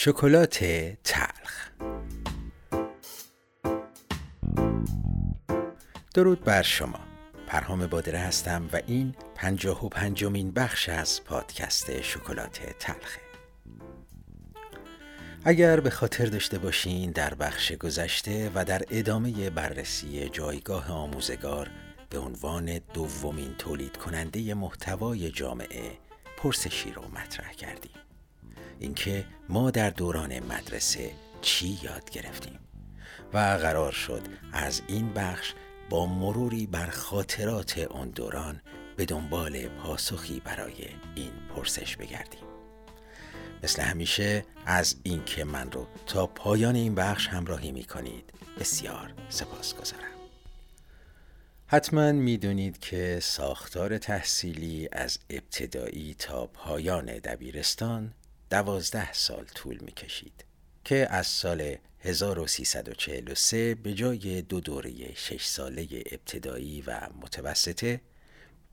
شکلات تلخ. درود بر شما. پرهام بادره هستم و این پنجاه و پنجمین بخش از پادکست شکلات تلخه اگر به خاطر داشته باشین در بخش گذشته و در ادامه بررسی جایگاه آموزگار به عنوان دومین تولید کننده محتوای جامعه پرسشی رو مطرح کردیم. اینکه ما در دوران مدرسه چی یاد گرفتیم و قرار شد از این بخش با مروری بر خاطرات آن دوران به دنبال پاسخی برای این پرسش بگردیم. مثل همیشه از اینکه من رو تا پایان این بخش همراهی می کنید بسیار سپاس گذارم. حتما می‌دونید که ساختار تحصیلی از ابتدایی تا پایان دبیرستان دوازده سال طول می کشید که از سال 1343 به جای دو دوره شش ساله ابتدایی و متوسطه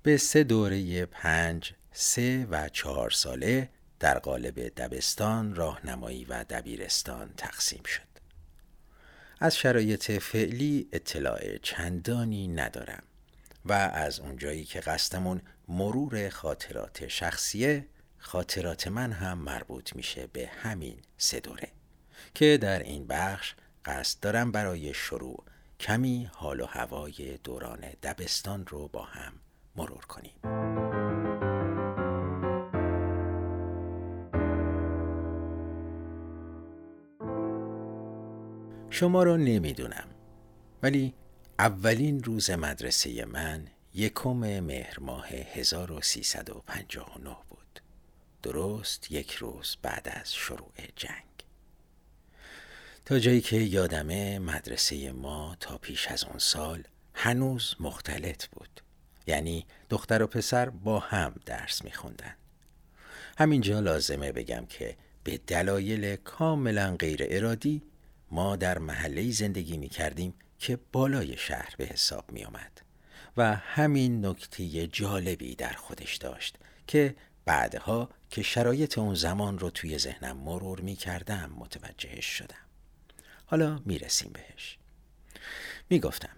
به سه دوره پنج، سه و چهار ساله در قالب دبستان، راهنمایی و دبیرستان تقسیم شد. از شرایط فعلی اطلاع چندانی ندارم و از اونجایی که قصدمون مرور خاطرات شخصیه خاطرات من هم مربوط میشه به همین سه دوره که در این بخش قصد دارم برای شروع کمی حال و هوای دوران دبستان رو با هم مرور کنیم. شما رو نمی‌دونم ولی اولین روز مدرسه من یکم مهر ماه 1359 بود. درست یک روز بعد از شروع جنگ. تا جایی که یادمه مدرسه ما تا پیش از اون سال هنوز مختلط بود. یعنی دختر و پسر با هم درس میخوندن. همینجا لازمه بگم که به دلایل کاملا غیر ارادی ما در محله زندگی می کردیم که بالای شهر به حساب می آمد و همین نکته جالبی در خودش داشت که بعدها که شرایط اون زمان رو توی ذهنم مرور می کردم متوجهش شدم. حالا می رسیم بهش. می گفتم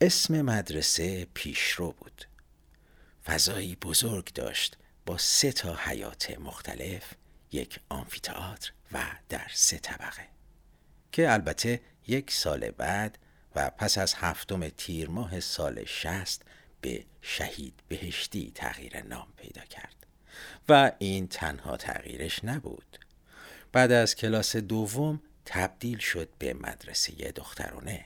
اسم مدرسه پیشرو بود. فضایی بزرگ داشت با سه تا حیات مختلف یک آمفیتئاتر و در سه طبقه که البته یک سال بعد و پس از هفتم تیر ماه سال شست به شهید بهشتی تغییر نام پیدا کرد. و این تنها تغییرش نبود بعد از کلاس دوم تبدیل شد به مدرسه دخترانه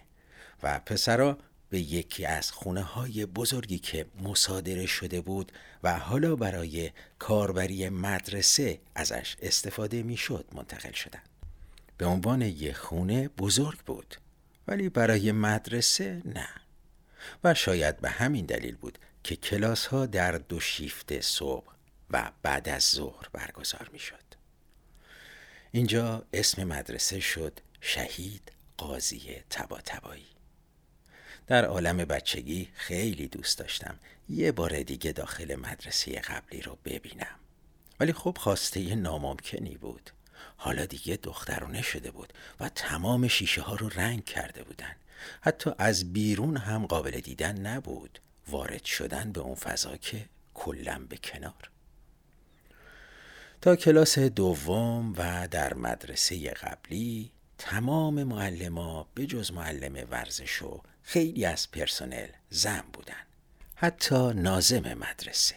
و پسرا به یکی از خونه های بزرگی که مصادره شده بود و حالا برای کاربری مدرسه ازش استفاده می‌شد منتقل شدند. به عنوان یه خونه بزرگ بود ولی برای مدرسه نه و شاید به همین دلیل بود که کلاس ها در دو شیفت صبح و بعد از ظهر برگزار می شد. اینجا اسم مدرسه شد شهید قاضی تبا تبایی. در عالم بچگی خیلی دوست داشتم یه بار دیگه داخل مدرسه قبلی رو ببینم. ولی خب خواسته ناممکنی بود. حالا دیگه دخترونه شده بود و تمام شیشه ها رو رنگ کرده بودن. حتی از بیرون هم قابل دیدن نبود. وارد شدن به اون فضا که کلم به کنار. تا کلاس دوم و در مدرسه قبلی تمام معلما به جز معلم ورزش و خیلی از پرسنل زن بودن. حتی نازم مدرسه.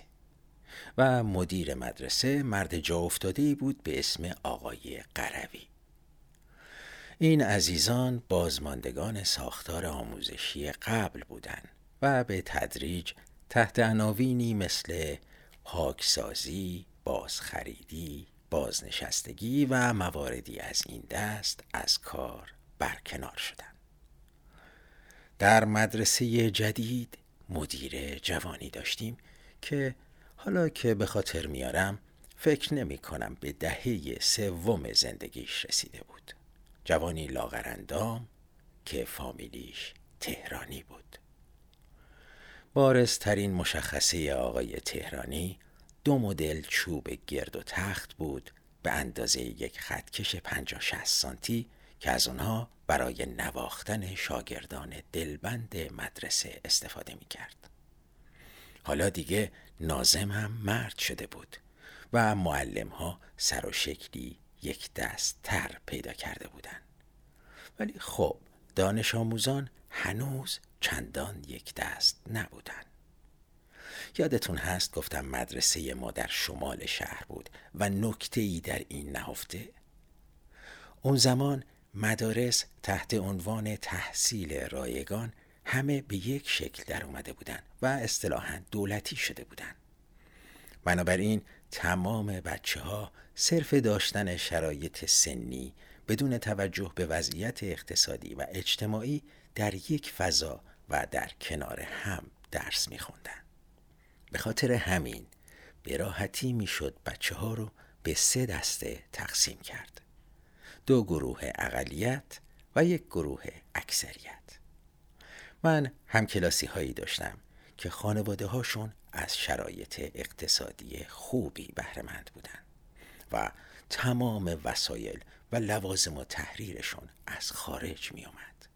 و مدیر مدرسه مرد جا افتاده بود به اسم آقای قروی. این عزیزان بازماندگان ساختار آموزشی قبل بودند و به تدریج تحت عناوینی مثل پاکسازی، بازخریدی، بازنشستگی و مواردی از این دست از کار برکنار شدند. در مدرسه جدید مدیر جوانی داشتیم که حالا که به خاطر میارم فکر نمی کنم به دهه سوم زندگیش رسیده بود جوانی لاغرندام که فامیلیش تهرانی بود بارزترین مشخصه آقای تهرانی دو مدل چوب گرد و تخت بود به اندازه یک خطکش 50 60 سانتی که از اونها برای نواختن شاگردان دلبند مدرسه استفاده می کرد. حالا دیگه نازم هم مرد شده بود و معلم ها سر و شکلی یک دست تر پیدا کرده بودند. ولی خب دانش آموزان هنوز چندان یک دست نبودن یادتون هست گفتم مدرسه ما در شمال شهر بود و نکته ای در این نهفته اون زمان مدارس تحت عنوان تحصیل رایگان همه به یک شکل در اومده بودن و اصطلاحا دولتی شده بودن بنابراین تمام بچه ها صرف داشتن شرایط سنی بدون توجه به وضعیت اقتصادی و اجتماعی در یک فضا و در کنار هم درس میخوندن. به خاطر همین به راحتی می‌شد بچه ها رو به سه دسته تقسیم کرد. دو گروه اقلیت و یک گروه اکثریت. من همکلاسی هایی داشتم که خانواده هاشون از شرایط اقتصادی خوبی بهرهمند بودن و تمام وسایل و لوازم و تحریرشون از خارج می اومد.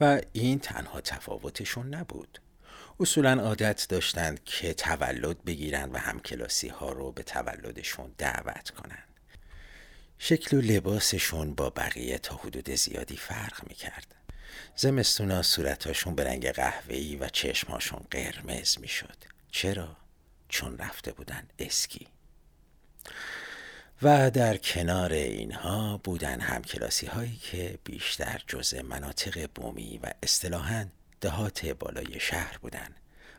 و این تنها تفاوتشون نبود اصولا عادت داشتند که تولد بگیرن و همکلاسی ها رو به تولدشون دعوت کنن شکل و لباسشون با بقیه تا حدود زیادی فرق می کرد زمستونا صورتاشون به رنگ قهوه‌ای و چشماشون قرمز می شد چرا؟ چون رفته بودن اسکی. و در کنار اینها بودن همکلاسی هایی که بیشتر جزء مناطق بومی و اصطلاحاً دهات بالای شهر بودن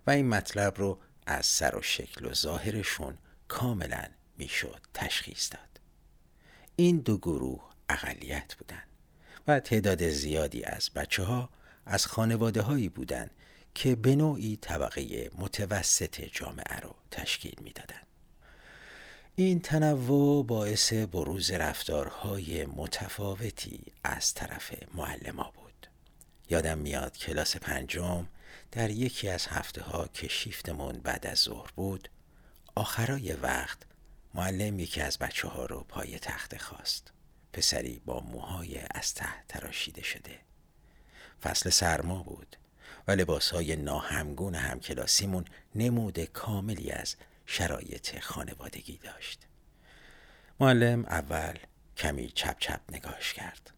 و این مطلب رو از سر و شکل و ظاهرشون کاملا می‌شد تشخیص داد این دو گروه اقلیت بودن و تعداد زیادی از بچه ها از خانواده هایی بودن که به نوعی طبقه متوسط جامعه رو تشکیل می‌دادند. این تنوع باعث بروز رفتارهای متفاوتی از طرف معلما بود یادم میاد کلاس پنجم در یکی از هفته ها که شیفتمون بعد از ظهر بود آخرای وقت معلم یکی از بچه ها رو پای تخت خواست. پسری با موهای از ته تراشیده شده. فصل سرما بود و لباس های ناهمگون همکلاسیمون نمود کاملی از شرایط خانوادگی داشت. معلم اول کمی چپ چپ نگاش کرد.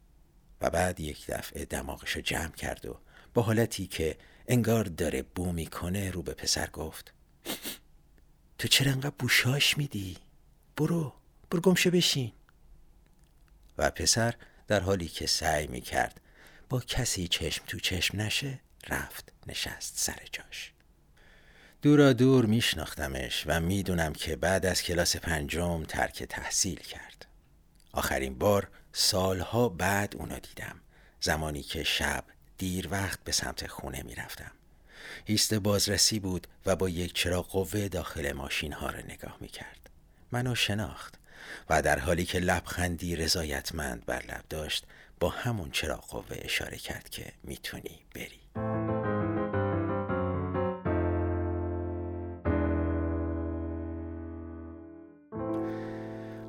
و بعد یک دفعه دماغشو جمع کرد و با حالتی که انگار داره بو می‌کنه رو به پسر گفت تو چرا انقدر بوشاش میدی؟ برو برو گمشه بشین. و پسر در حالی که سعی می‌کرد با کسی چشم تو چشم نشه رفت نشست سر جاش. دورا دور میشناختمش و می‌دونم که بعد از کلاس پنجم ترک تحصیل کرد. آخرین بار سالها بعد اونو دیدم زمانی که شب دیر وقت به سمت خونه می‌رفتم. ایست بازرسی بود و با یک چراغ قوه داخل ماشین ها رو نگاه می‌کرد. منو شناخت و در حالی که لبخندی رضایتمند بر لب داشت با همون چراغ قوه اشاره کرد که می‌تونی بری.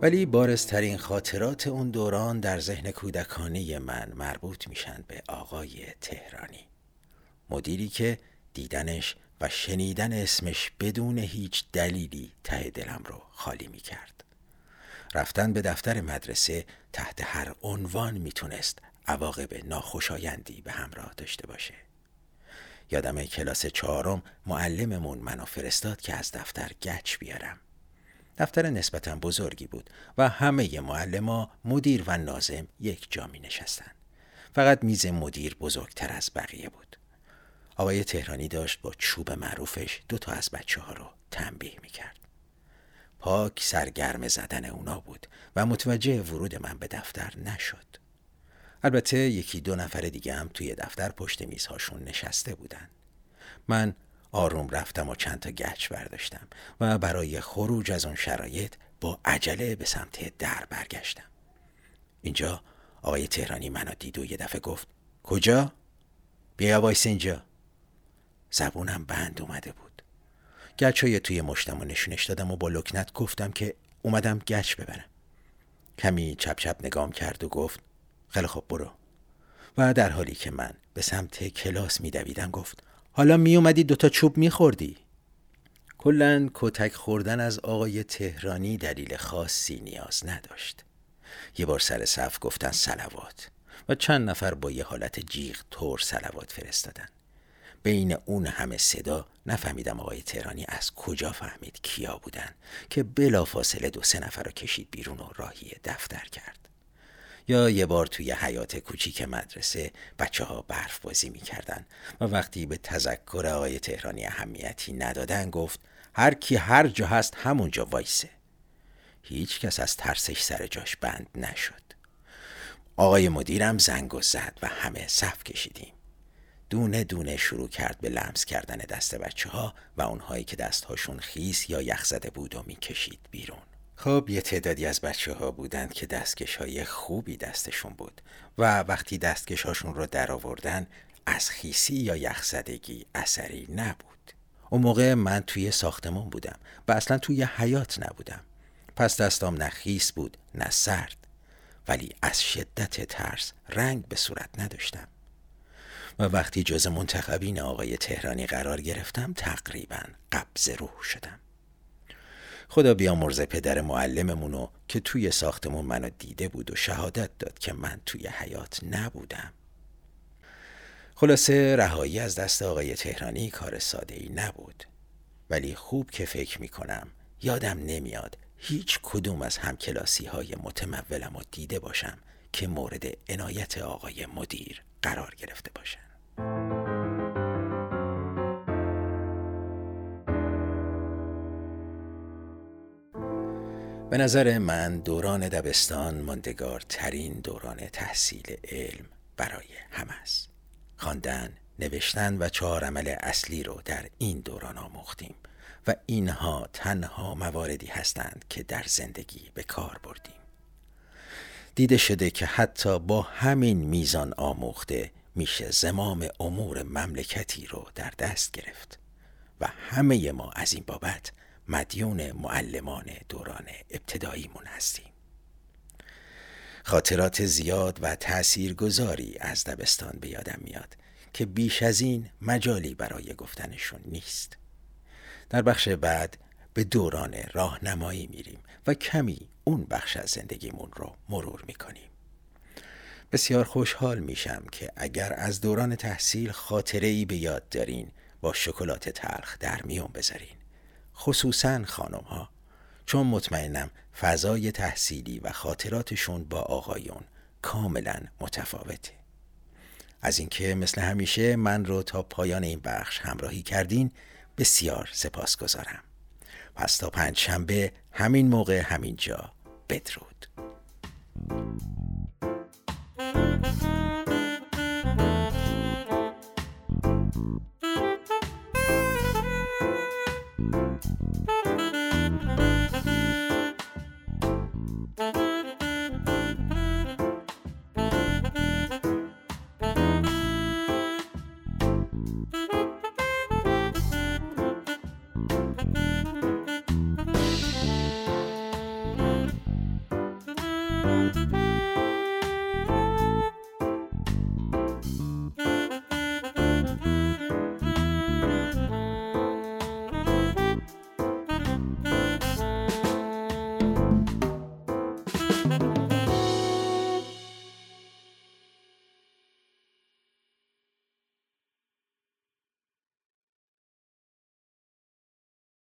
ولی بارزترین خاطرات اون دوران در ذهن کودکانه من مربوط میشن به آقای تهرانی. مدیری که دیدنش و شنیدن اسمش بدون هیچ دلیلی ته دلم رو خالی می‌کرد. رفتن به دفتر مدرسه تحت هر عنوان می‌تونست عواقب ناخوشایندی به همراه داشته باشه. یادم کلاس چهارم معلممون منو فرستاد که از دفتر گچ بیارم. دفتر نسبتا بزرگی بود و همه معلما مدیر و نازم یک جا می نشستن. فقط میز مدیر بزرگتر از بقیه بود. آقای تهرانی داشت با چوب معروفش دو تا از بچه ها رو تنبیه می کرد. پاک سرگرم زدن اونا بود و متوجه ورود من به دفتر نشد. البته یکی دو نفر دیگه هم توی دفتر پشت میزهاشون نشسته بودن. من آروم رفتم و چند تا گچ برداشتم و برای خروج از اون شرایط با عجله به سمت در برگشتم. اینجا آقای تهرانی منو دید و یه دفعه گفت کجا؟ بیا وایس اینجا. زبونم بند اومده بود. گچ توی مشتم و نشونش دادم و با لکنت گفتم که اومدم گچ ببرم. کمی چپ چپ نگام کرد و گفت خیلی خوب برو. و در حالی که من به سمت کلاس میدویدم گفت حالا می اومدی دوتا چوب میخوردی. کلا کتک خوردن از آقای تهرانی دلیل خاصی نیاز نداشت. یه بار سر صف گفتن سلوات و چند نفر با یه حالت جیغ تور سلوات فرستادن. بین اون همه صدا نفهمیدم آقای تهرانی از کجا فهمید کیا بودن که بلافاصله دو سه نفر رو کشید بیرون و راهی دفتر کرد. یا یه بار توی حیات کوچیک مدرسه بچه ها برف بازی می‌کردن و وقتی به تذکر آقای تهرانی اهمیتی ندادن گفت هر کی هر جا هست همونجا وایسه. هیچ کس از ترسش سر جاش بند نشد. آقای مدیرم زنگ و زد و همه صف کشیدیم. دونه دونه شروع کرد به لمس کردن دست بچه ها و اونهایی که دستهاشون خیس یا یخ زده بود و می‌کشید بیرون. خب یه تعدادی از بچه ها بودند که دستکش های خوبی دستشون بود و وقتی دستکش هاشون رو در آوردن از خیسی یا یخزدگی اثری نبود. اون موقع من توی ساختمون بودم و اصلا توی حیات نبودم. پس دستام نه خیس بود نه سرد. ولی از شدت ترس رنگ به صورت نداشتم. و وقتی جز منتخبین آقای تهرانی قرار گرفتم تقریبا قبض روح شدم. خدا بیامرز پدر معلممونو که توی ساختمون منو دیده بود و شهادت داد که من توی حیات نبودم. خلاصه رهایی از دست آقای تهرانی کار ساده ای نبود. ولی خوب که فکر می‌کنم یادم نمیاد هیچ کدوم از همکلاسی های متمولم و دیده باشم که مورد عنایت آقای مدیر قرار گرفته باشن. به نظر من دوران دبستان ماندگار ترین دوران تحصیل علم برای همه است. خواندن، نوشتن و چهار عمل اصلی رو در این دوران آموختیم و اینها تنها مواردی هستند که در زندگی به کار بردیم. دیده شده که حتی با همین میزان آموخته میشه زمام امور مملکتی رو در دست گرفت و همه ما از این بابت مدیون معلمان دوران ابتداییمون هستیم. خاطرات زیاد و تأثیرگذاری از دبستان به یادم میاد که بیش از این مجالی برای گفتنشون نیست. در بخش بعد به دوران راهنمایی میریم و کمی اون بخش از زندگیمون رو مرور می‌کنیم. بسیار خوشحال میشم که اگر از دوران تحصیل خاطره ای به یاد دارین با شکلات تلخ در میون بذارین. خصوصا خانم ها چون مطمئنم فضای تحصیلی و خاطراتشون با آقایون کاملا متفاوته. از اینکه مثل همیشه من رو تا پایان این بخش همراهی کردین بسیار سپاس گذارم پس تا پنج شنبه همین موقع همین جا بدرود. Bye.